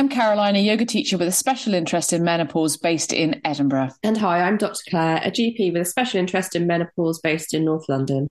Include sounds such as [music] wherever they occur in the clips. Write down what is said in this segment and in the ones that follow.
I'm Caroline, a yoga teacher with a special interest in menopause based in Edinburgh. And hi, I'm Dr. Claire, a GP with a special interest in menopause based in North London.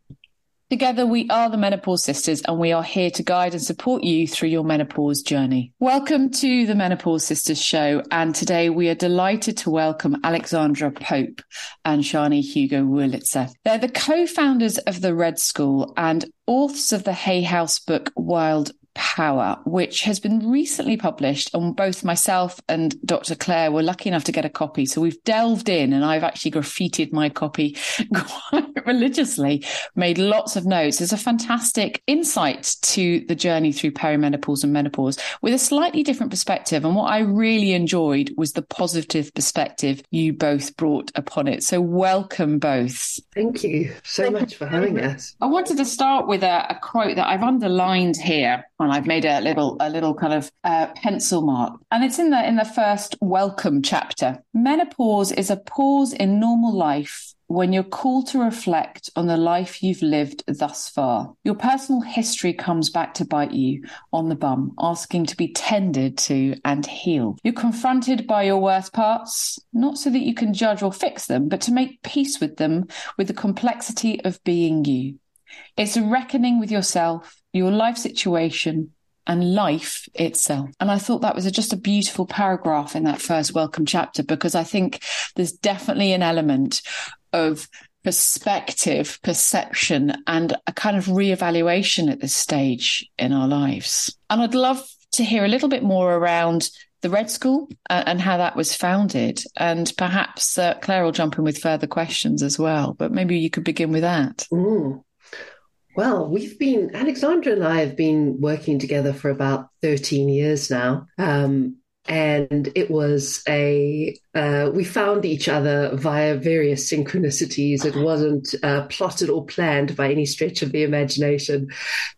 Together, we are the Menopause Sisters, and we are here to guide and support you through your menopause journey. Welcome to the Menopause Sisters show. And today we are delighted to welcome Alexandra Pope and Sjanie Hugo Wurlitzer. They're the co founders of the Red School and authors of the Hay House book Wise Power, which has been recently published. And both myself and Dr. Claire were lucky enough to get a copy. So we've delved in, and I've actually graffitied my copy [laughs] quite religiously, made lots of notes. There's a fantastic insight to the journey through perimenopause and menopause with a slightly different perspective. And what I really enjoyed was the positive perspective you both brought upon it. So welcome both. Thank you so much for having us. I wanted to start with a, a quote that I've underlined here and I've made a little a little kind of uh, pencil mark, and it's in the in the first welcome chapter. Menopause is a pause in normal life when you're called to reflect on the life you've lived thus far. Your personal history comes back to bite you on the bum, asking to be tended to and healed. You're confronted by your worst parts, not so that you can judge or fix them, but to make peace with them, with the complexity of being you. It's a reckoning with yourself, your life situation, and life itself. And I thought that was a, just a beautiful paragraph in that first welcome chapter because I think there's definitely an element of perspective, perception, and a kind of reevaluation at this stage in our lives. And I'd love to hear a little bit more around the Red School uh, and how that was founded. And perhaps uh, Claire will jump in with further questions as well. But maybe you could begin with that. Mm. Well, we've been, Alexandra and I have been working together for about 13 years now. Um, and it was a, uh, we found each other via various synchronicities. It wasn't uh, plotted or planned by any stretch of the imagination,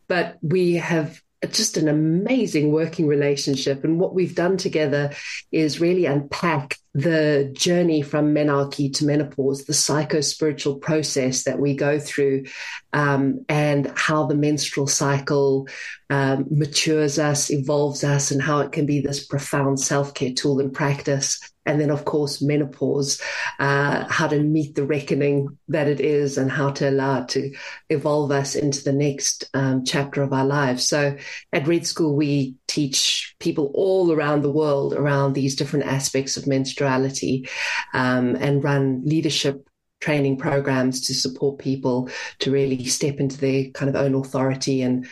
but we have just an amazing working relationship. And what we've done together is really unpack the journey from menarche to menopause, the psycho spiritual process that we go through, um, and how the menstrual cycle um, matures us, evolves us, and how it can be this profound self care tool and practice. And then of course menopause uh, how to meet the reckoning that it is and how to allow it to evolve us into the next um, chapter of our lives. So at red school we teach people all around the world around these different aspects of menstruality um, and run leadership training programs to support people to really step into their kind of own authority and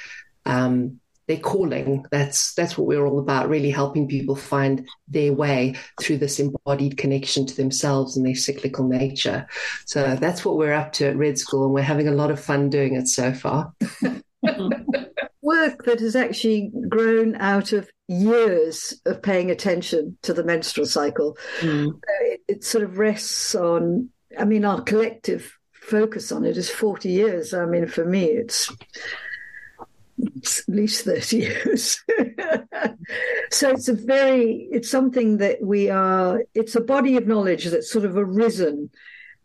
um, their calling. That's that's what we're all about, really helping people find their way through this embodied connection to themselves and their cyclical nature. So that's what we're up to at Red School, and we're having a lot of fun doing it so far. [laughs] Work that has actually grown out of years of paying attention to the menstrual cycle. Mm. It, it sort of rests on, I mean, our collective focus on it is 40 years. I mean, for me, it's at least 30 [laughs] years. so it's a very, it's something that we are, it's a body of knowledge that's sort of arisen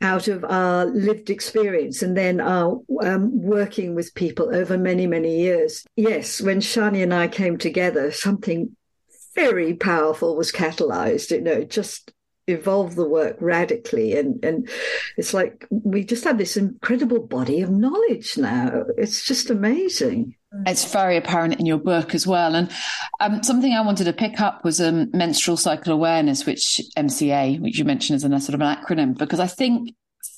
out of our lived experience and then our um, working with people over many, many years. Yes, when Sjanie and I came together, something very powerful was catalyzed. You know, just evolved the work radically and and it's like we just have this incredible body of knowledge now it's just amazing it's very apparent in your book as well. And um, something I wanted to pick up was um, menstrual cycle awareness, which MCA, which you mentioned as a sort of an acronym, because I think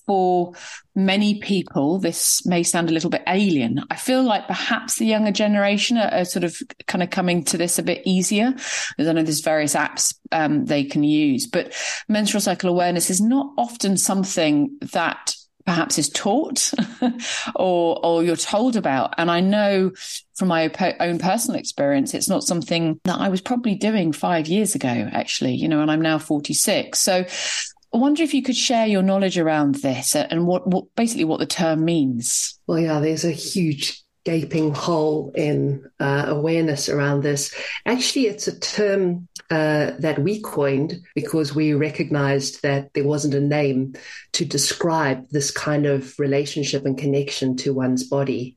for many people, this may sound a little bit alien. I feel like perhaps the younger generation are, are sort of kind of coming to this a bit easier. I know there's various apps um, they can use, but menstrual cycle awareness is not often something that perhaps is taught [laughs] or or you're told about and i know from my own personal experience it's not something that i was probably doing 5 years ago actually you know and i'm now 46 so I wonder if you could share your knowledge around this and what, what basically what the term means. Well, yeah, there's a huge gaping hole in uh, awareness around this. Actually, it's a term uh, that we coined because we recognized that there wasn't a name to describe this kind of relationship and connection to one's body.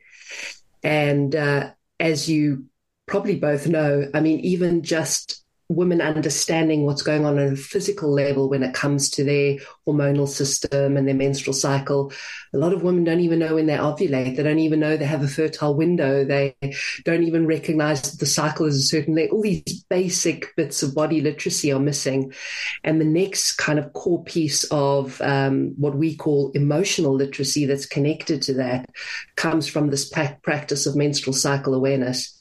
And uh, as you probably both know, I mean, even just women understanding what's going on on a physical level when it comes to their hormonal system and their menstrual cycle. A lot of women don't even know when they ovulate. They don't even know they have a fertile window. They don't even recognize that the cycle is a certain way. All these basic bits of body literacy are missing. And the next kind of core piece of um, what we call emotional literacy that's connected to that comes from this practice of menstrual cycle awareness.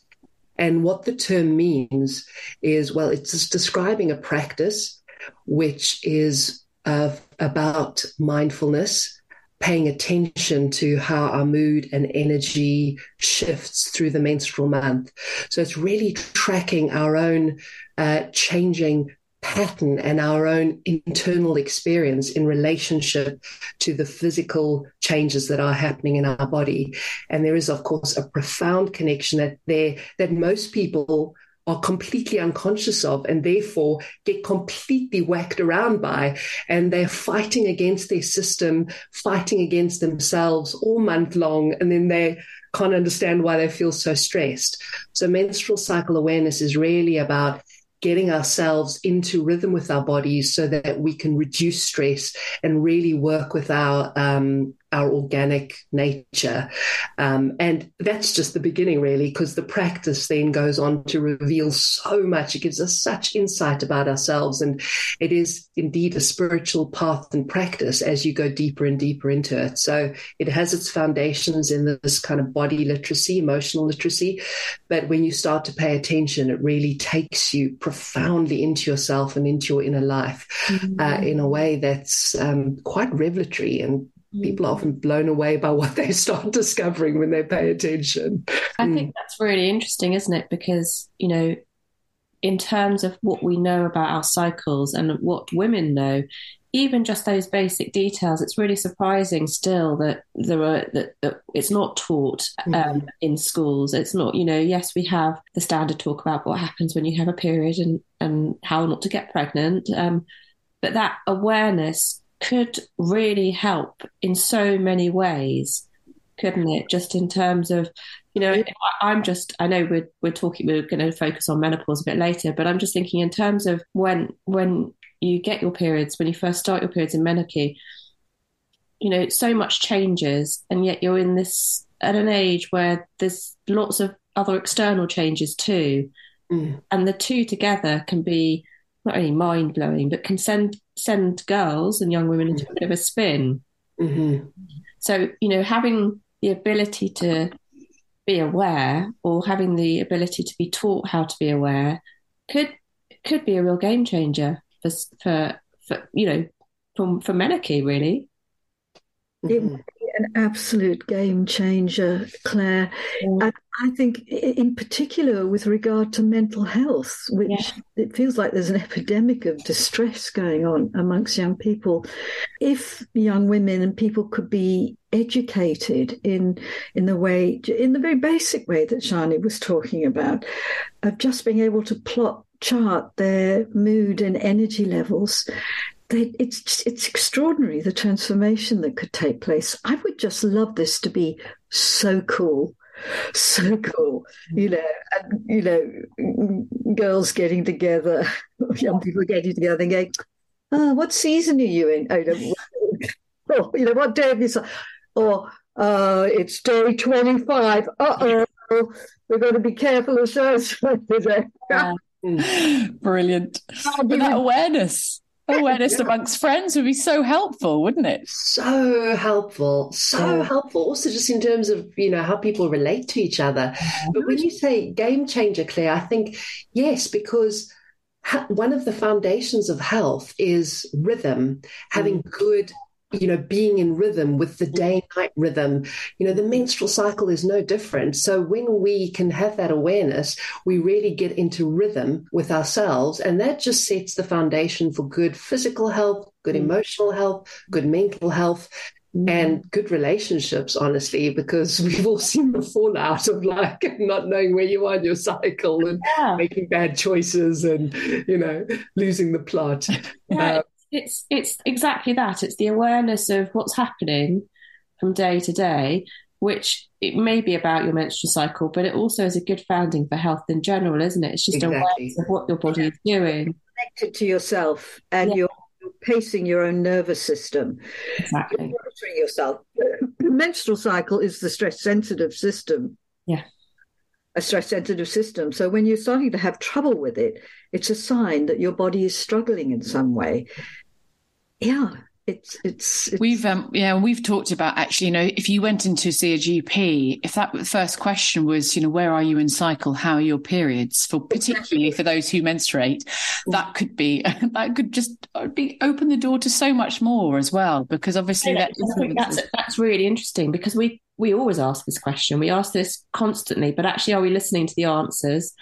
And what the term means is well, it's describing a practice which is about mindfulness, paying attention to how our mood and energy shifts through the menstrual month. So it's really tracking our own uh, changing pattern and our own internal experience in relationship to the physical changes that are happening in our body. And there is, of course, a profound connection that there that most people are completely unconscious of and therefore get completely whacked around by. And they're fighting against their system, fighting against themselves all month long. And then they can't understand why they feel so stressed. So menstrual cycle awareness is really about getting ourselves into rhythm with our bodies so that we can reduce stress and really work with our um, our organic nature. Um, and that's just the beginning, really, because the practice then goes on to reveal so much. It gives us such insight about ourselves. And it is indeed a spiritual path and practice as you go deeper and deeper into it. So it has its foundations in this kind of body literacy, emotional literacy. But when you start to pay attention, it really takes you profoundly into yourself and into your inner life mm-hmm. uh, in a way that's um, quite revelatory and people are often blown away by what they start [laughs] discovering when they pay attention. I mm. think that's really interesting, isn't it? Because, you know, in terms of what we know about our cycles and what women know, even just those basic details, it's really surprising still that there are that, that it's not taught um, mm-hmm. in schools. It's not, you know, yes, we have the standard talk about what happens when you have a period and and how not to get pregnant, um, but that awareness could really help in so many ways, couldn't it? Just in terms of, you know, I'm just, I know we're, we're talking, we're going to focus on menopause a bit later, but I'm just thinking in terms of when, when you get your periods, when you first start your periods in menarche, you know, so much changes, and yet you're in this at an age where there's lots of other external changes too. Mm. And the two together can be not only mind blowing, but can send send girls and young women into a bit of a spin. Mm-hmm. So you know, having the ability to be aware, or having the ability to be taught how to be aware, could could be a real game changer for for, for you know for for menarche really. It would be an absolute game changer, Claire. Yeah. I think, in particular, with regard to mental health, which yeah. it feels like there's an epidemic of distress going on amongst young people. If young women and people could be educated in in the way, in the very basic way that Sjanie was talking about, of just being able to plot chart their mood and energy levels they, it's it's extraordinary the transformation that could take place. I would just love this to be so cool, so cool. You know, and, you know, girls getting together, [laughs] young people getting together, and going, "Oh, what season are you in?" Oh, you know, [laughs] [laughs] you know what day of this? Or uh, it's day twenty-five. Uh oh, we're going to be careful of ourselves today. Brilliant. But that awareness awareness yeah. amongst friends would be so helpful, wouldn't it? So helpful, so yeah. helpful. Also, just in terms of you know how people relate to each other. But when you say game changer, Claire, I think yes, because one of the foundations of health is rhythm, having mm. good you know, being in rhythm with the day night rhythm. You know, the menstrual cycle is no different. So when we can have that awareness, we really get into rhythm with ourselves. And that just sets the foundation for good physical health, good mm. emotional health, good mental health. Mm. And good relationships, honestly, because [laughs] we've all seen the fallout of like not knowing where you are in your cycle and yeah. making bad choices and, you know, losing the plot. Yeah. Uh, it's it's exactly that. It's the awareness of what's happening from day to day, which it may be about your menstrual cycle, but it also is a good founding for health in general, isn't it? It's just exactly. awareness of what your body is doing. Connected to yourself and yeah. you're, you're pacing your own nervous system. Exactly. You're monitoring yourself. The [clears throat] menstrual cycle is the stress sensitive system. Yeah. A stress sensitive system. So when you're starting to have trouble with it, it's a sign that your body is struggling in some way. Yeah, it's, it's, it's we've um yeah we've talked about actually you know if you went in to see a gp if that first question was you know where are you in cycle? How are your periods? For particularly for those who menstruate that could be [laughs] that could just uh, be open the door to so much more as well because obviously yeah, that that's that's really interesting because we we always ask this question. We ask this constantly but actually are we listening to the answers?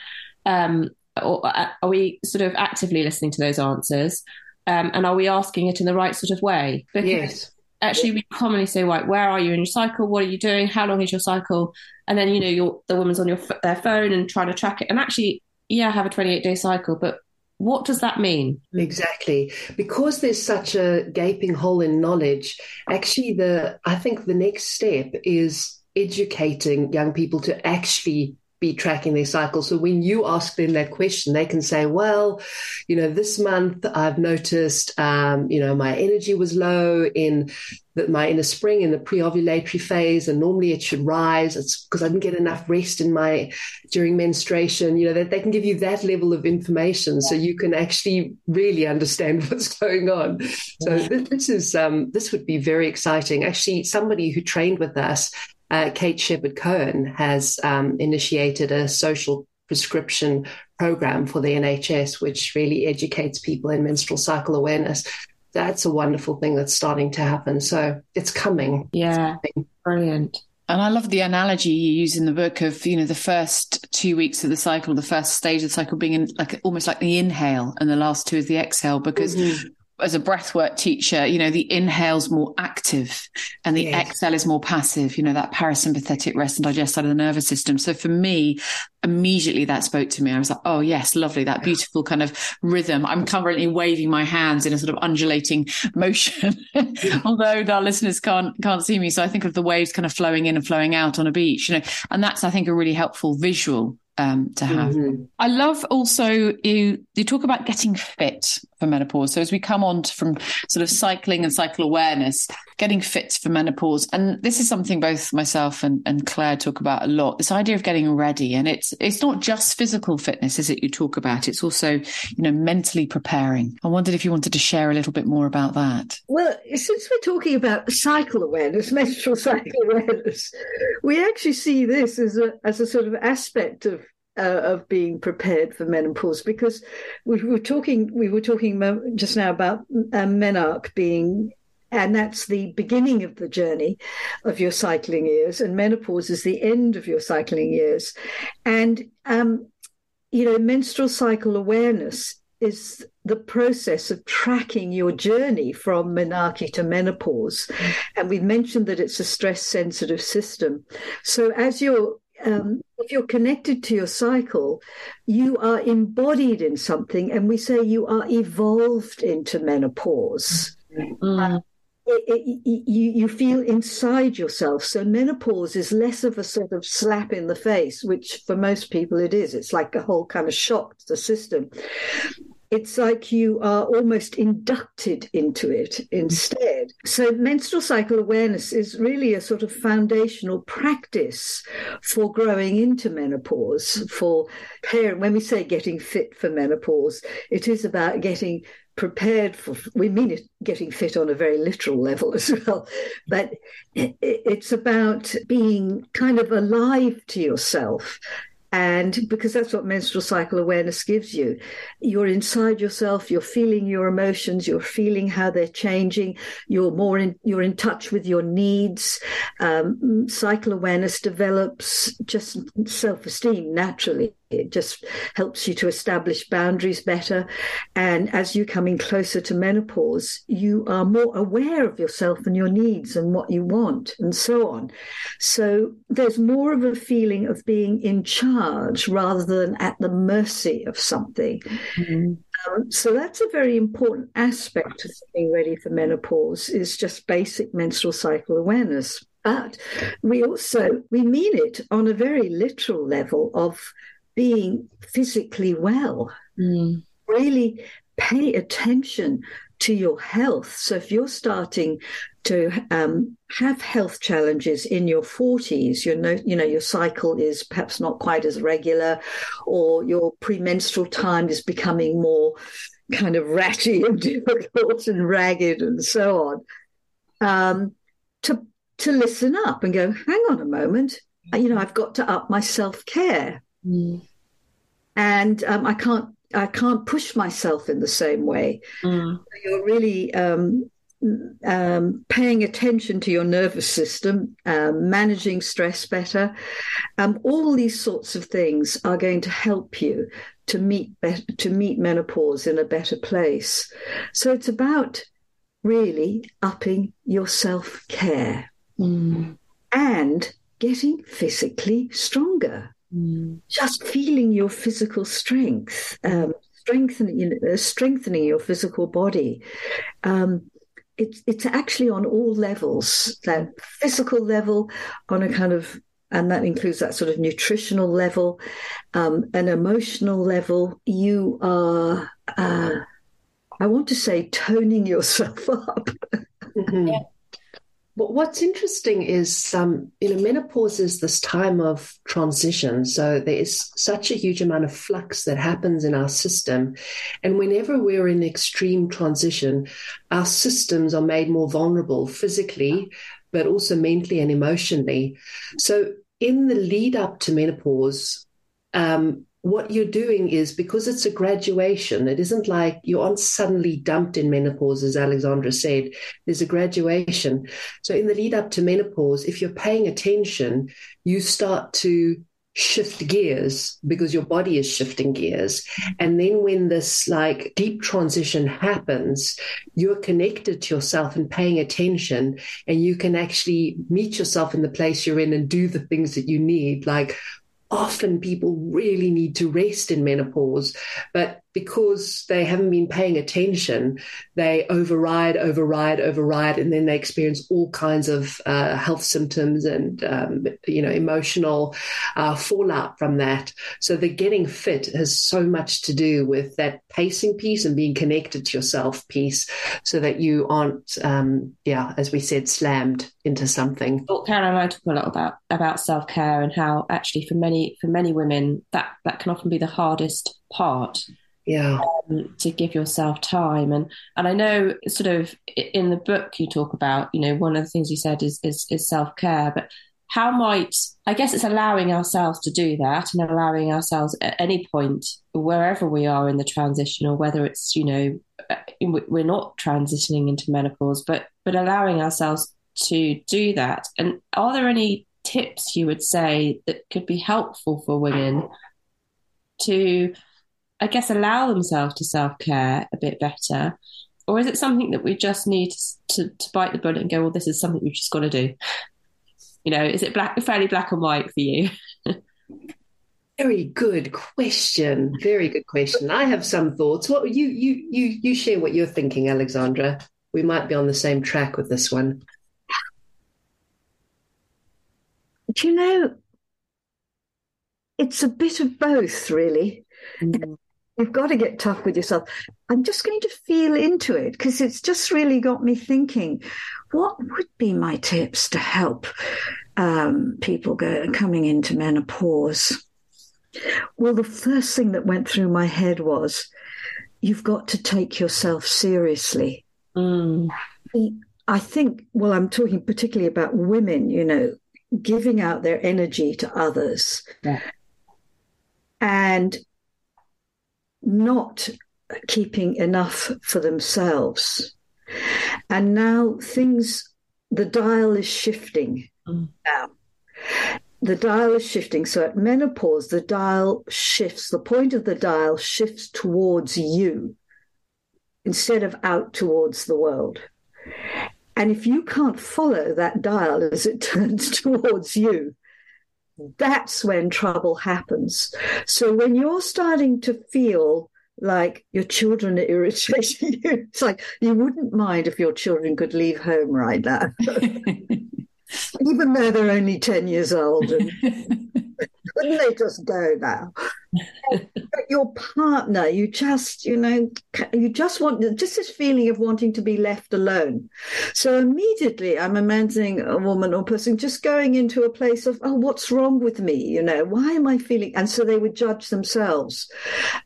Um or uh, are we sort of actively listening to those answers um, and are we asking it in the right sort of way? Because yes. Actually, we commonly say, right, where are you in your cycle? What are you doing? How long is your cycle? And then, you know, the woman's on your their phone and trying to track it. And actually, yeah, I have a 28 day cycle, but what does that mean? Exactly. Because there's such a gaping hole in knowledge, actually the I think the next step is educating young people to actually be tracking their cycle. So when you ask them that question, they can say, well, you know, this month I've noticed, um, you know, my energy was low in that my in the spring in the pre-ovulatory phase and normally it should rise. It's because i didn't get enough rest in my during menstruation. You know that they can give you that level of information so you can actually really understand [laughs] what's going on. So this is um, this would be very exciting. Actually somebody who trained with us uh, Kate Shepherd Cohen has um, initiated a social prescription program for the NHS, which really educates people in menstrual cycle awareness. That's a wonderful thing that's starting to happen. So it's coming. Yeah, it's coming. brilliant. And I love the analogy you use in the book of, you know, the first two weeks of the cycle, the first stage of the cycle being in, like almost like the inhale and the last two is the exhale, because mm-hmm as a breathwork teacher, you know, the inhale's more active and the yes. exhale is more passive, you know, that parasympathetic rest and digest side of the nervous system. So for me, immediately that spoke to me. I was like, oh, yes, lovely. That beautiful kind of rhythm. I'm currently waving my hands in a sort of undulating [laughs] motion, although our listeners can't, can't see me. So I think of the waves kind of flowing in and flowing out on a beach, you know, and that's, I think, a really helpful visual um, to have. Mm-hmm. I love also you you talk about getting fit for menopause. So as we come on to, from sort of cycling and cycle awareness, getting fit for menopause, and this is something both myself and, and Claire talk about a lot. This idea of getting ready, and it's it's not just physical fitness, is it? You talk about it's also you know mentally preparing. I wondered if you wanted to share a little bit more about that. Well, since we're talking about cycle awareness, [laughs] menstrual cycle awareness, we actually see this as a as a sort of aspect of uh, of being prepared for menopause because we were talking we were talking just now about uh, menarche being and that's the beginning of the journey of your cycling years and menopause is the end of your cycling years and um, you know menstrual cycle awareness is the process of tracking your journey from menarche to menopause. And we've mentioned that it's a stress sensitive system. So as you're um, if you're connected to your cycle, you are embodied in something, and we say you are evolved into menopause. Mm. Uh, it, it, you, you feel inside yourself. So menopause is less of a sort of slap in the face, which for most people it is. It's like a whole kind of shock to the system it's like you are almost inducted into it instead. So, menstrual cycle awareness is really a sort of foundational practice for growing into menopause. For parent, when we say getting fit for menopause, it is about getting prepared for we mean it getting fit on a very literal level [laughs] as well but it's about being kind of alive to yourself and because that's what menstrual cycle awareness gives you. You're inside yourself, you're feeling your emotions, you're feeling how they're changing, you're more in, you're in touch with your needs. Um, cycle awareness develops just self esteem naturally. It just helps you to establish boundaries better. And as you come in closer to menopause, you are more aware of yourself and your needs and what you want and so on. So there's more of a feeling of being in charge rather than at the mercy of something. Mm-hmm. Um, so that's a very important aspect of being ready for menopause is just basic menstrual cycle awareness. But we also we mean it on a very literal level of being physically well. Mm. Really pay attention to your health. So if you're starting to um, have health challenges in your 40s, you know, you know, your cycle is perhaps not quite as regular, or your premenstrual time is becoming more kind of ratty [laughs] and difficult and ragged and so on. Um, to to listen up and go, hang on a moment, you know, I've got to up my self care, mm. and um, I can't I can't push myself in the same way. Mm. You're really um, um, paying attention to your nervous system, um, managing stress better. Um, all these sorts of things are going to help you to meet be- to meet menopause in a better place. So it's about really upping your self care mm. and getting physically stronger. Mm. Just feeling your physical strength, um, strengthening, you know, strengthening your physical body. Um, it's it's actually on all levels, that physical level, on a kind of and that includes that sort of nutritional level, um, an emotional level. You are, uh, I want to say, toning [laughs] yourself up. mm-hmm. yeah. But what's interesting is, um, you know, menopause is this time of transition. So there is such a huge amount of flux that happens in our system. And whenever we're in extreme transition, our systems are made more vulnerable physically, but also mentally and emotionally. So in the lead up to menopause, um, what you're doing is because it's a graduation, it isn't like you aren't suddenly dumped in menopause, as Alexandra said. There's a graduation. So, in the lead up to menopause, if you're paying attention, you start to shift gears because your body is shifting gears. And then when this like deep transition happens, you're connected to yourself and paying attention, and you can actually meet yourself in the place you're in and do the things that you need, like often people really need to rest in menopause, but because they haven't been paying attention, they override, override, override, and then they experience all kinds of uh, health symptoms and um, you know emotional uh, fallout from that. So the getting fit has so much to do with that pacing piece and being connected to yourself piece, so that you aren't, um, yeah, as we said, slammed into something. Well, Karen and I talk a lot about about self care and how actually for many for many women that that can often be the hardest part yeah. um, to give yourself time. And and i know sort of in the book you talk about you know one of the things you said is is, is self-care but how might i guess it's allowing ourselves to do that and allowing ourselves at any point wherever we are in the transition or whether it's you know uh, we're not transitioning into menopause but but allowing ourselves to do that. And are there any tips you would say that could be helpful for women to I guess, allow themselves to self care a bit better? Or is it something that we just need to, to, bite the bullet and go, well, this is something we've just got to do? You know, is it black, fairly black and white for you? [laughs] Very good question. Very good question. I have some thoughts. What you you you you share what you're thinking, Alexandra. We might be on the same track with this one. Do you know? It's a bit of both, really. Mm. You've got to get tough with yourself. I'm just going to feel into it because it's just really got me thinking what would be my tips to help um, people go, coming into menopause? Well, the first thing that went through my head was you've got to take yourself seriously. Mm. I think, well, I'm talking particularly about women, you know, giving out their energy to others. Yeah. And not keeping enough for themselves. And now things, the dial is shifting mm. now. The dial is shifting. So at menopause, the dial shifts, the point of the dial shifts towards you instead of out towards the world. And if you can't follow that dial as it [laughs] turns towards you, that's when trouble happens. So when you're starting to feel like your children are irritating [laughs] you, it's like you wouldn't mind if your children could leave home right now. [laughs] even though they're only 10 years old. And, [laughs] wouldn't they just go now? Your partner, you just, you know, you just want just this feeling of wanting to be left alone. So immediately I'm imagining a woman or person just going into a place of, oh, what's wrong with me? You know, why am I feeling? And so they would judge themselves.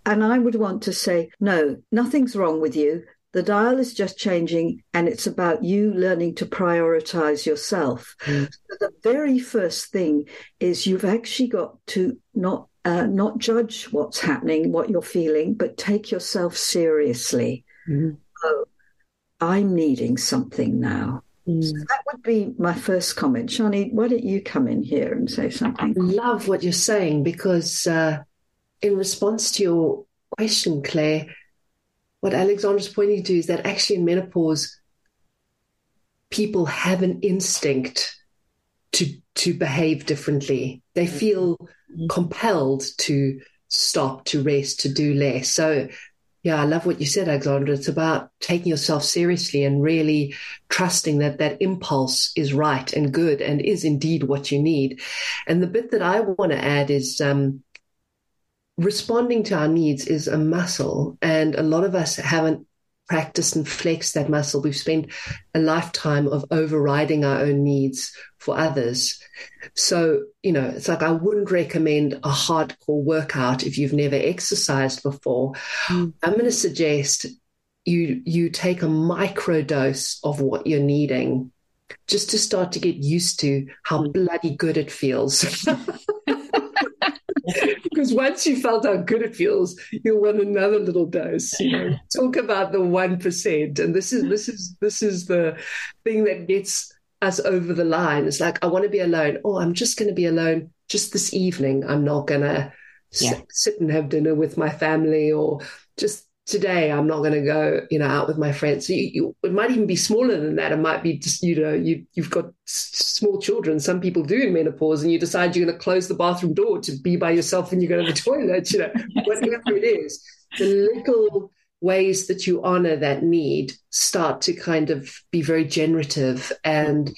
And I would want to say, no, nothing's wrong with you. The dial is just changing, and it's about you learning to prioritize yourself. Mm. So the very first thing is you've actually got to not uh, not judge what's happening, what you're feeling, but take yourself seriously. Mm. Oh, I'm needing something now. Mm. So that would be my first comment. Sjanie, why don't you come in here and say something? I love what you're saying because, uh, in response to your question, Claire, what Alexandra's pointing to is that actually in menopause, people have an instinct to to behave differently. They mm-hmm. feel. Compelled to stop, to rest, to do less. So yeah, I love what you said, Alexandra. It's about taking yourself seriously and really trusting that that impulse is right and good and is indeed what you need. And the bit that I want to add is um, responding to our needs is a muscle, and a lot of us haven't practiced and flex that muscle. We've spent a lifetime of overriding our own needs for others. So, you know, it's like I wouldn't recommend a hardcore workout if you've never exercised before. Mm. I'm going to suggest you you take a micro dose of what you're needing just to start to get used to how mm. bloody good it feels. [laughs] because once you felt how good it feels, you'll want another little dose. You know, talk about the one percent, and this is this is this is the thing that gets us over the line. It's like I want to be alone. Oh, I'm just going to be alone just this evening. I'm not going to yeah. sit, sit and have dinner with my family, or just today I'm not going to go, you know, out with my friends. So you, you, it might even be smaller than that. It might be just, you know, you, you've got s- small children. Some people do in menopause and you decide you're going to close the bathroom door to be by yourself when you go to the [laughs] toilet, you know, [laughs] whatever it is. The little ways that you honor that need start to kind of be very generative and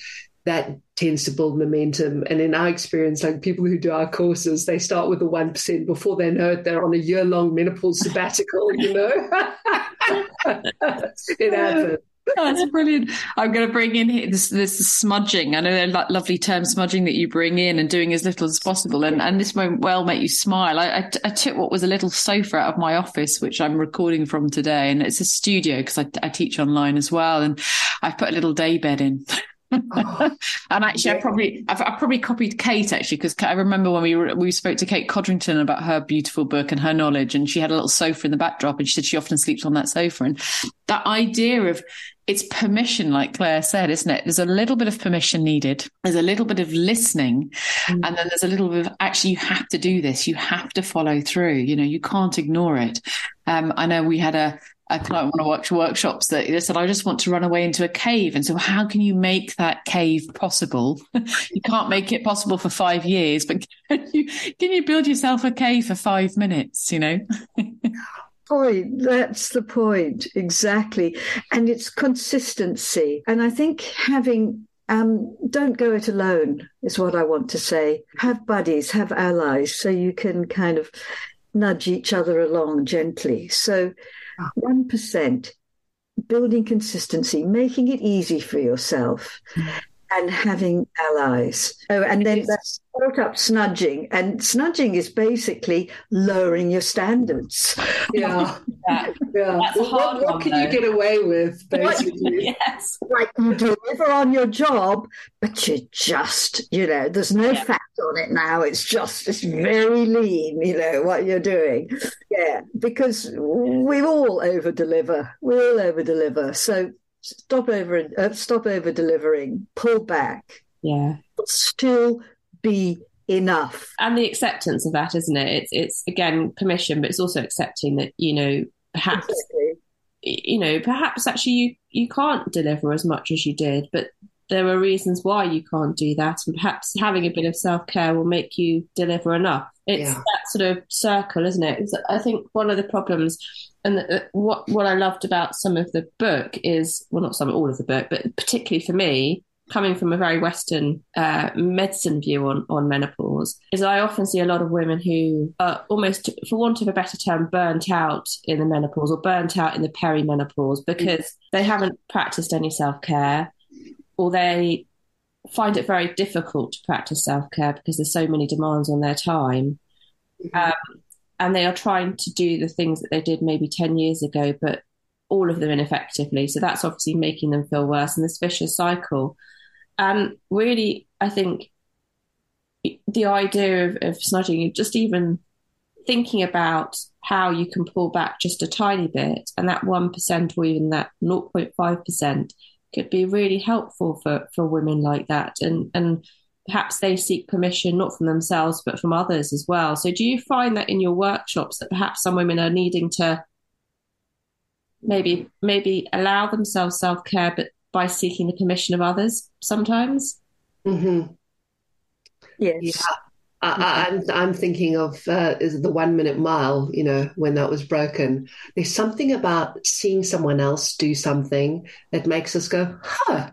that tends to build momentum. And in our experience, like people who do our courses, they start with the 1%. Before they know it, they're on a year long menopause sabbatical, you know? [laughs] it happens. Oh, that's brilliant. I'm going to bring in this, this snudging. I know that lovely term snudging that you bring in and doing as little as possible. And, and this won't well make you smile. I, I, I took what was a little sofa out of my office, which I'm recording from today. And it's a studio because I, I teach online as well. And I've put a little day bed in. [laughs] [laughs] and actually, I probably I've, I probably copied Kate actually because I remember when we were, we spoke to Kate Codrington about her beautiful book and her knowledge, and she had a little sofa in the backdrop, and she said she often sleeps on that sofa. And that idea of it's permission, like Claire said, isn't it? There's a little bit of permission needed. There's a little bit of listening, mm. and then there's a little bit of actually you have to do this. You have to follow through. You know, you can't ignore it. Um, I know we had a a client want to watch workshops that they said, I just want to run away into a cave. And so how can you make that cave possible? [laughs] you can't make it possible for five years, but [laughs] can you, can you build yourself a cave for five minutes, you know? [laughs] point. That's the point. Exactly. And it's consistency. And I think having um, don't go it alone is what I want to say. Have buddies, have allies, so you can kind of nudge each other along gently. So 1%, building consistency, making it easy for yourself. Mm. And having allies. Oh, and then that's brought up snudging, and snudging is basically lowering your standards. Yeah, [laughs] yeah. yeah. what, what can though. you get away with, [laughs] basically? [laughs] yes, like you deliver on your job, but you just, you know, there's no yeah. fat on it now. It's just, it's very lean. You know what you're doing. Yeah, because we all over deliver. We all over deliver. So stop over uh, stop over delivering pull back. Yeah. But still be enough. And the acceptance of that isn't it? It's it's again permission but it's also accepting that you know perhaps exactly. you know perhaps actually you you can't deliver as much as you did but there are reasons why you can't do that and perhaps having a bit of self-care will make you deliver enough. It's yeah. that sort of circle isn't it? I think one of the problems and the, what what I loved about some of the book is well, not some all of the book, but particularly for me, coming from a very Western uh, medicine view on, on menopause, is I often see a lot of women who are almost, for want of a better term, burnt out in the menopause or burnt out in the perimenopause because they haven't practiced any self care or they find it very difficult to practice self care because there's so many demands on their time. Mm-hmm. Um, and they are trying to do the things that they did maybe 10 years ago, but all of them ineffectively. So that's obviously making them feel worse and this vicious cycle. And really, I think the idea of, of snudging, just even thinking about how you can pull back just a tiny bit, and that 1% or even that 0.5% could be really helpful for, for women like that. And, and perhaps they seek permission not from themselves, but from others as well. So, do you find that in your workshops that perhaps some women are needing to maybe maybe allow themselves self care, but by seeking the permission of others sometimes. Mm-hmm. Yes. Yeah. I, am I'm, I'm thinking of uh, the one minute mile, you know, when that was broken. There's something about seeing someone else do something that makes us go, huh,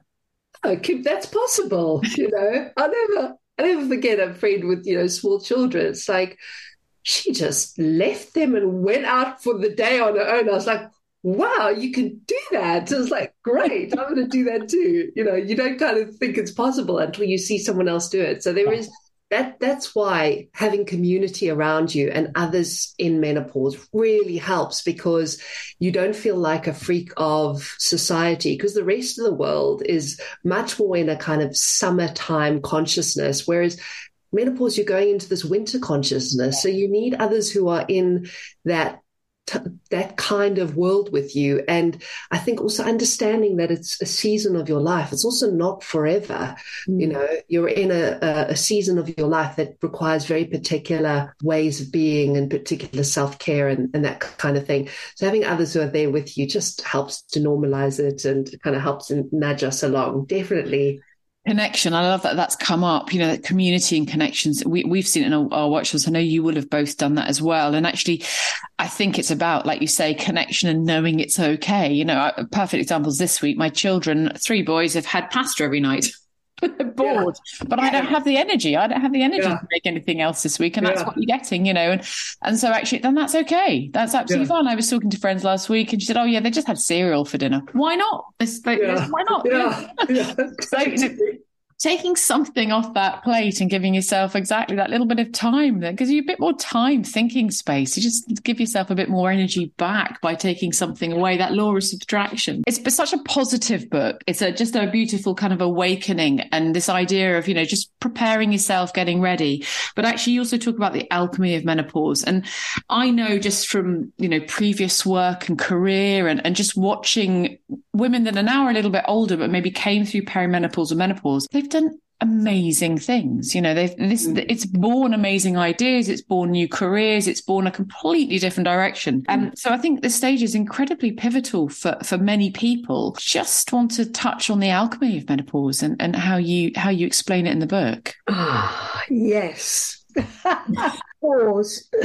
oh, that's possible. [laughs] You know, I'll never, i never forget a friend with, you know, small children. It's like, she just left them and went out for the day on her own. I was like, wow, you can do that. So it's like, great, I'm going to do that too. You know, you don't kind of think it's possible until you see someone else do it. So there is that. That's why having community around you and others in menopause really helps because you don't feel like a freak of society because the rest of the world is much more in a kind of summertime consciousness, whereas menopause you're going into this winter consciousness so you need others who are in that t- that kind of world with you. And I think also understanding that it's a season of your life. It's also not forever. Mm. You know, you're in a, a season of your life that requires very particular ways of being and particular self care and, and that kind of thing. So having others who are there with you just helps to normalize it and kind of helps nudge us along. Definitely Connection. I love that that's come up, you know, that community and connections. We, we've seen it in our, our watches. I know you will have both done that as well. And actually, I think it's about, like you say, connection and knowing it's okay. You know, perfect examples this week. My children, three boys, have had pasta every night. [laughs] [laughs] bored, yeah. but yeah. I don't have the energy. I don't have the energy yeah. to make anything else this week, and that's what you're getting, you know. And and so actually, then that's okay. That's absolutely fine. I was talking to friends last week, and she said, "Oh yeah, they just had cereal for dinner. Why not? This, they, why not? [laughs] Yeah. so you know, taking something off that plate and giving yourself exactly that little bit of time that gives you a bit more time thinking space. You just give yourself a bit more energy back by taking something away that law of subtraction. It's, such a positive book. It's a, just a beautiful kind of awakening and this idea of you know just preparing yourself getting ready. But actually you also talk about the alchemy of menopause. And i know just from you know previous work and career and, and just watching women that are now a little bit older but maybe came through perimenopause or menopause they've they've done amazing things. You know, they've this mm. it's born amazing ideas, it's born new careers, it's born a completely different direction. And mm. so I think this stage is incredibly pivotal for for many people. Just want to touch on the alchemy of menopause and, and how you how you explain it in the book. Ah, yes. [laughs] Pause [clears throat]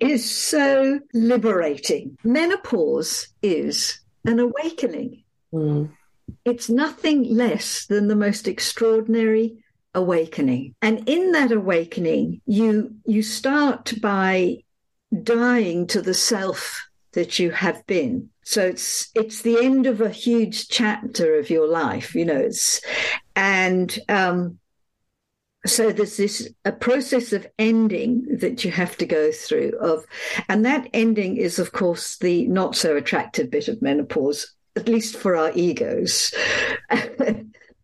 is so liberating. Menopause is an awakening. Mm it's nothing less than the most extraordinary awakening. And in that awakening, you you start by dying to the self that you have been. So it's it's the end of a huge chapter of your life, you know. It's and um, so there's this a process of ending that you have to go through of, and that ending is of course the not so attractive bit of menopause at least for our egos. [laughs]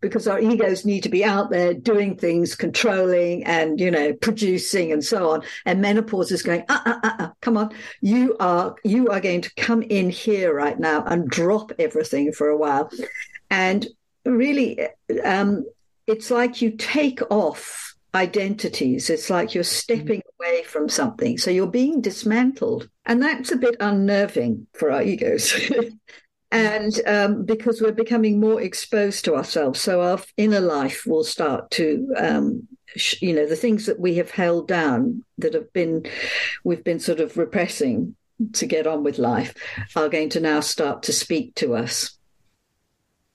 because our egos need to be out there doing things, controlling and, you know, producing and so on. And menopause is going, uh, uh, uh, come on. You are, you are going to come in here right now and drop everything for a while. And really, um, it's like you take off identities. It's like you're stepping mm-hmm. away from something. So you're being dismantled. And that's a bit unnerving for our egos. [laughs] and um, because we're becoming more exposed to ourselves so our inner life will start to um, sh- you know the things that we have held down that have been we've been sort of repressing to get on with life are going to now start to speak to us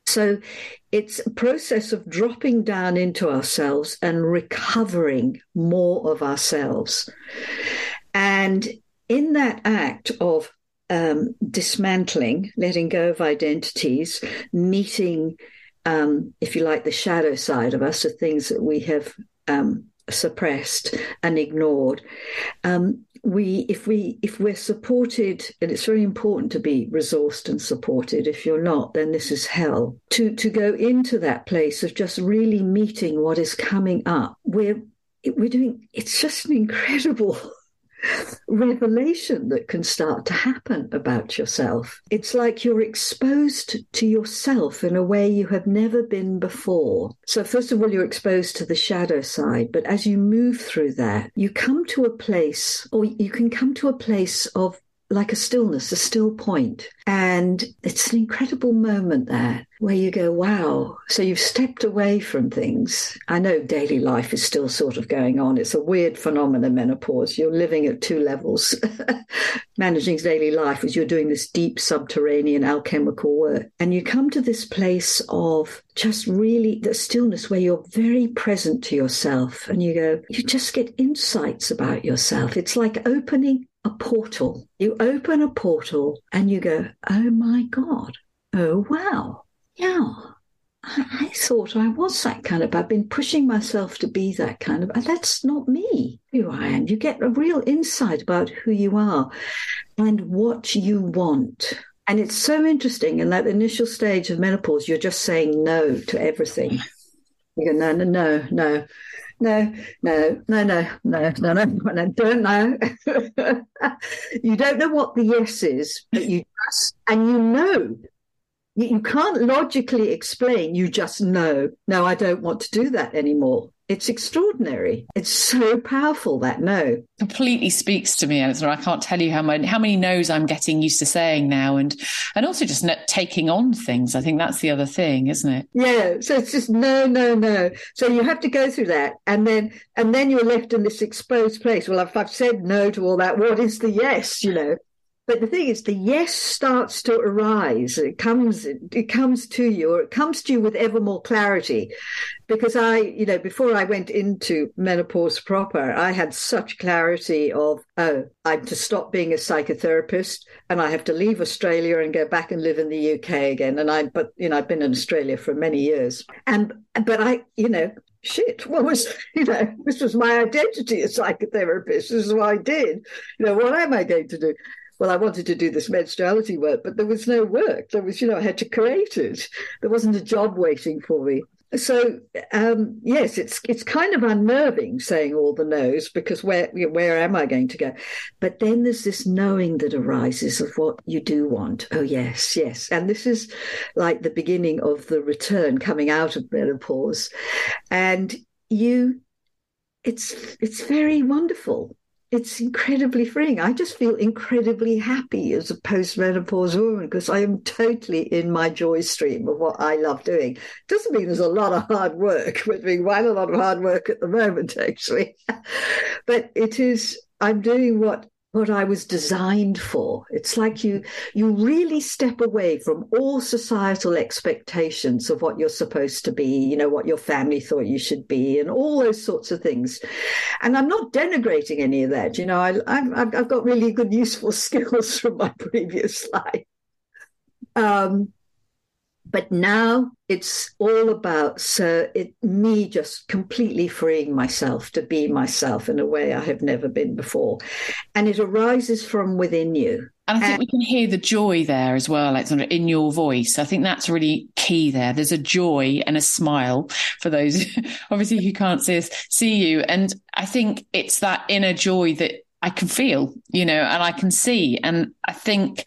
So it's a process of dropping down into ourselves and recovering more of ourselves. And in that act of um, dismantling, letting go of identities, meeting, um, if you like, the shadow side of us, the things that we have um, suppressed and ignored. Um, we, if we, if we're supported, and it's very important to be resourced and supported. If you're not, then this is hell. To to go into that place of just really meeting what is coming up. We're we're doing. It's just an incredible [laughs] revelation that can start to happen about yourself. It's like you're exposed to yourself in a way you have never been before. So, first of all, you're exposed to the shadow side, but as you move through that, you come to a place, or you can come to a place of like a stillness, a still point. And it's an incredible moment there where you go, wow. So you've stepped away from things. I know daily life is still sort of going on. It's a weird phenomenon, menopause. You're living at two levels. [laughs] Managing daily life as you're doing this deep subterranean alchemical work. And you come to this place of just really the stillness where you're very present to yourself and you go, you just get insights about yourself. It's like opening a portal. You open a portal and you go, oh my God, oh wow, yeah. I, I thought I was that kind of. I've been pushing myself to be that kind of. And that's not me. Who I am. You get a real insight about who you are and what you want. And it's so interesting. In that initial stage of menopause, you're just saying no to everything. You go, no, no, no, no no, no, no, no, no, no, no, no, don't know. [laughs] you don't know what the yes is, but you just, and you know. You, you can't logically explain, you just know, no, I don't want to do that anymore. It's extraordinary. It's so powerful that no. Completely speaks to me, and I can't tell you how many how many no's I'm getting used to saying now, and and also just taking on things. I think that's the other thing, isn't it? Yeah. So it's just no, no, no. So you have to go through that, and then and then you're left in this exposed place. Well, if I've said no to all that, what is the yes? You know. But the thing is, the yes starts to arise. It comes, it comes to you, or it comes to you with ever more clarity. Because I, you know, before I went into menopause proper, I had such clarity of, oh, I'm to stop being a psychotherapist, and I have to leave Australia and go back and live in the UK again. And I, but you know, I've been in Australia for many years, and but I, you know, shit, [laughs] what was, you know, this was my identity as psychotherapist. This is what I did. You know, what am I going to do? Well, I wanted to do this menstruality work, but there was no work. There was, you know, I had to create it. There wasn't a job waiting for me. So um, yes, it's it's kind of unnerving saying all the no's because where where am I going to go? But then there's this knowing that arises of what you do want. Oh yes, yes, and this is like the beginning of the return coming out of menopause, and you, it's it's very wonderful it's incredibly freeing. I just feel incredibly happy as a postmenopausal woman because I am totally in my joy stream of what I love doing. Doesn't mean there's a lot of hard work, but being quite a lot of hard work at the moment, actually. [laughs] but it is, I'm doing what what I was designed for. It's like you you really step away from all societal expectations of what you're supposed to be, you know, what your family thought you should be, and all those sorts of things. And I'm not denigrating any of that. You know, I, I've I've got really good, useful [laughs] skills from my previous life. Um, but now it's all about so it me just completely freeing myself to be myself in a way I have never been before. And it arises from within you. And I think and, we can hear the joy there as well, Alexandra, in your voice. I think that's really key there. There's a joy and a smile for those [laughs] obviously who can't see us, see you. And I think it's that inner joy that I can feel, you know, and I can see. And I think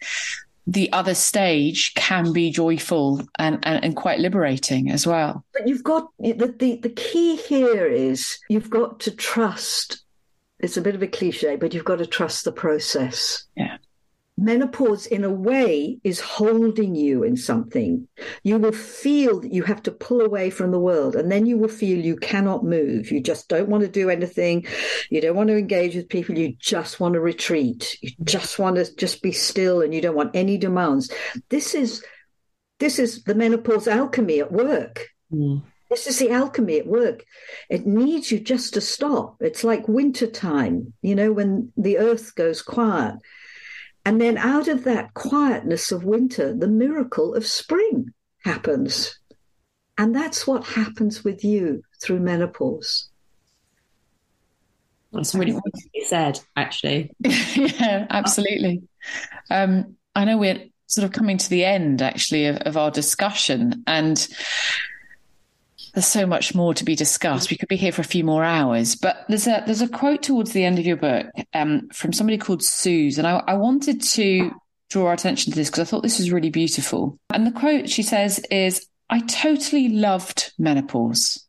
the other stage can be joyful and, and, and, quite liberating as well. But you've got the, the, the key here is you've got to trust. It's a bit of a cliche, but you've got to trust the process. Yeah menopause in a way is holding you in something you will feel that you have to pull away from the world and then you will feel you cannot move you just don't want to do anything you don't want to engage with people you just want to retreat you just want to just be still and you don't want any demands this is this is the menopause alchemy at work. Mm. This is the alchemy at work. It needs you just to stop. It's like winter time, you know, when the earth goes quiet. And then out of that quietness of winter, the miracle of spring happens. And that's what happens with you through menopause. That's really you said, actually. [laughs] yeah, absolutely. Um, I know we're sort of coming to the end, actually, of, of our discussion. And there's so much more to be discussed. We could be here for a few more hours, but there's a there's a quote towards the end of your book um, from somebody called Suze, and I, I wanted to draw our attention to this because I thought this was really beautiful. And the quote she says is, "I totally loved menopause."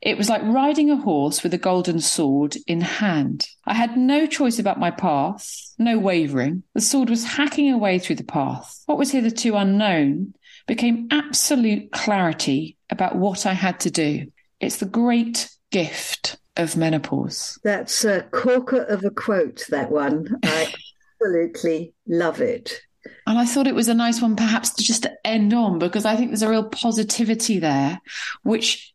It was like riding a horse with a golden sword in hand. I had no choice about my path, no wavering. The sword was hacking away through the path. What was hitherto unknown became absolute clarity about what I had to do. It's the great gift of menopause. That's a corker of a quote, that one. [laughs] I absolutely love it. And I thought it was a nice one, perhaps, to just end on, because I think there's a real positivity there, which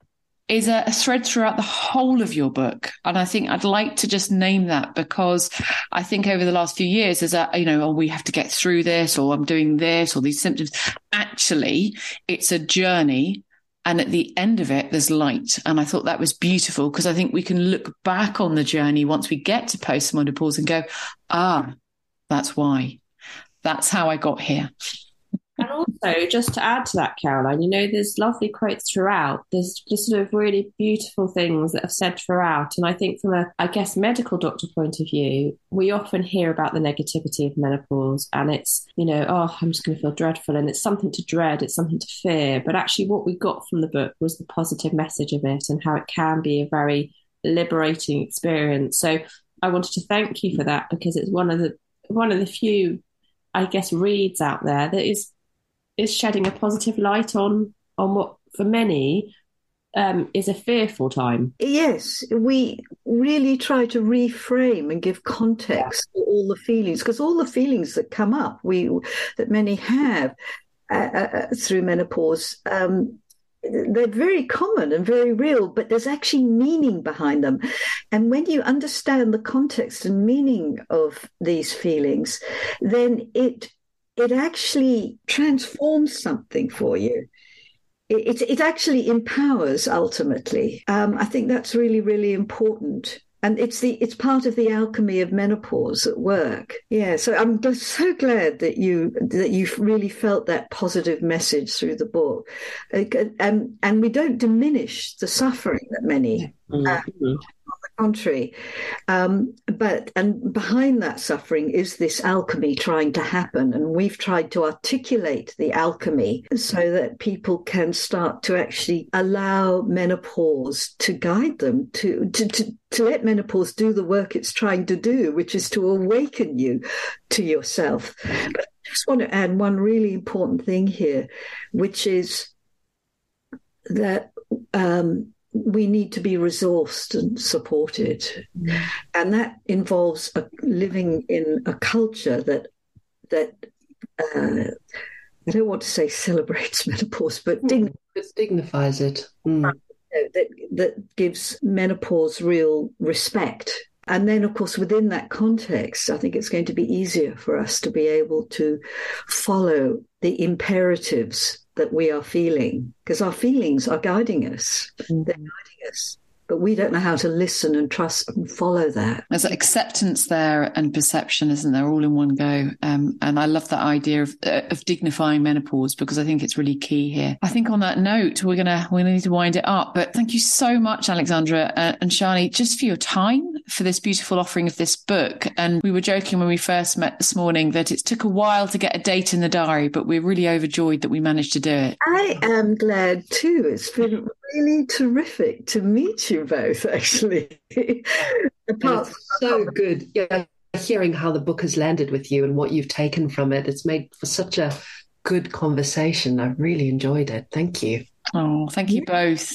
is a, a, thread throughout the whole of your book. And I think I'd like to just name that because I think over the last few years, there's a, you know, oh, we have to get through this, or I'm doing this, or these symptoms. Actually, it's a journey. And at the end of it, there's light. And I thought that was beautiful because I think we can look back on the journey once we get to postmenopause and go, ah, that's why. That's how I got here. And also, just to add to that, Caroline, you know, there's lovely quotes throughout. There's just sort of really beautiful things that are said throughout. And I think, from a, I guess, medical doctor point of view, we often hear about the negativity of menopause and it's, you know, oh, I'm just going to feel dreadful. And it's something to dread, it's something to fear. But actually, what we got from the book was the positive message of it and how it can be a very liberating experience. So I wanted to thank you for that because it's one of the one of the few I guess reads out there that is is shedding a positive light on on what for many um, is a fearful time. Yes, we really try to reframe and give context yeah. to all the feelings because all the feelings that come up, we that many have uh, uh, uh, through menopause. Um, they're very common and very real, but there's actually meaning behind them. And when you understand the context and meaning of these feelings, then it it actually transforms something for you. It, it, it actually empowers ultimately. Um, I think that's really, really important. And it's the it's part of the alchemy of menopause at work. Yeah, so I'm so glad that you that you really felt that positive message through the book, and and we don't diminish the suffering that many mm-hmm contrary. Um, but and behind that suffering is this alchemy trying to happen, and we've tried to articulate the alchemy so that people can start to actually allow menopause to guide them to to. to to let menopause do the work it's trying to do, which is to awaken you to yourself. But I just want to add one really important thing here, which is that um, we need to be resourced and supported. Mm. And that involves a, living in a culture that that uh, I don't want to say celebrates [laughs] menopause, but mm. dign- it dignifies it. Mm. That that gives menopause real respect. And then, of course, within that context, I think it's going to be easier for us to be able to follow the imperatives that we are feeling because our feelings are guiding us. Mm-hmm. They're guiding us but we don't know how to listen and trust and follow that. There's acceptance there and perception, isn't there, all in one go? Um, and I love that idea of, uh, of dignifying menopause because I think it's really key here. I think on that note, we're gonna we need to wind it up. But thank you so much, Alexandra uh, and Sjanie, just for your time for this beautiful offering of this book. And we were joking when we first met this morning that it took a while to get a date in the diary, but we're really overjoyed that we managed to do it. I am glad too. It's been really terrific to meet you both, [laughs] actually. Apart so good. Yeah, hearing how the book has landed with you and what you've taken from it, it's made for such a good conversation. I've really enjoyed it. Thank you. Oh, thank you both.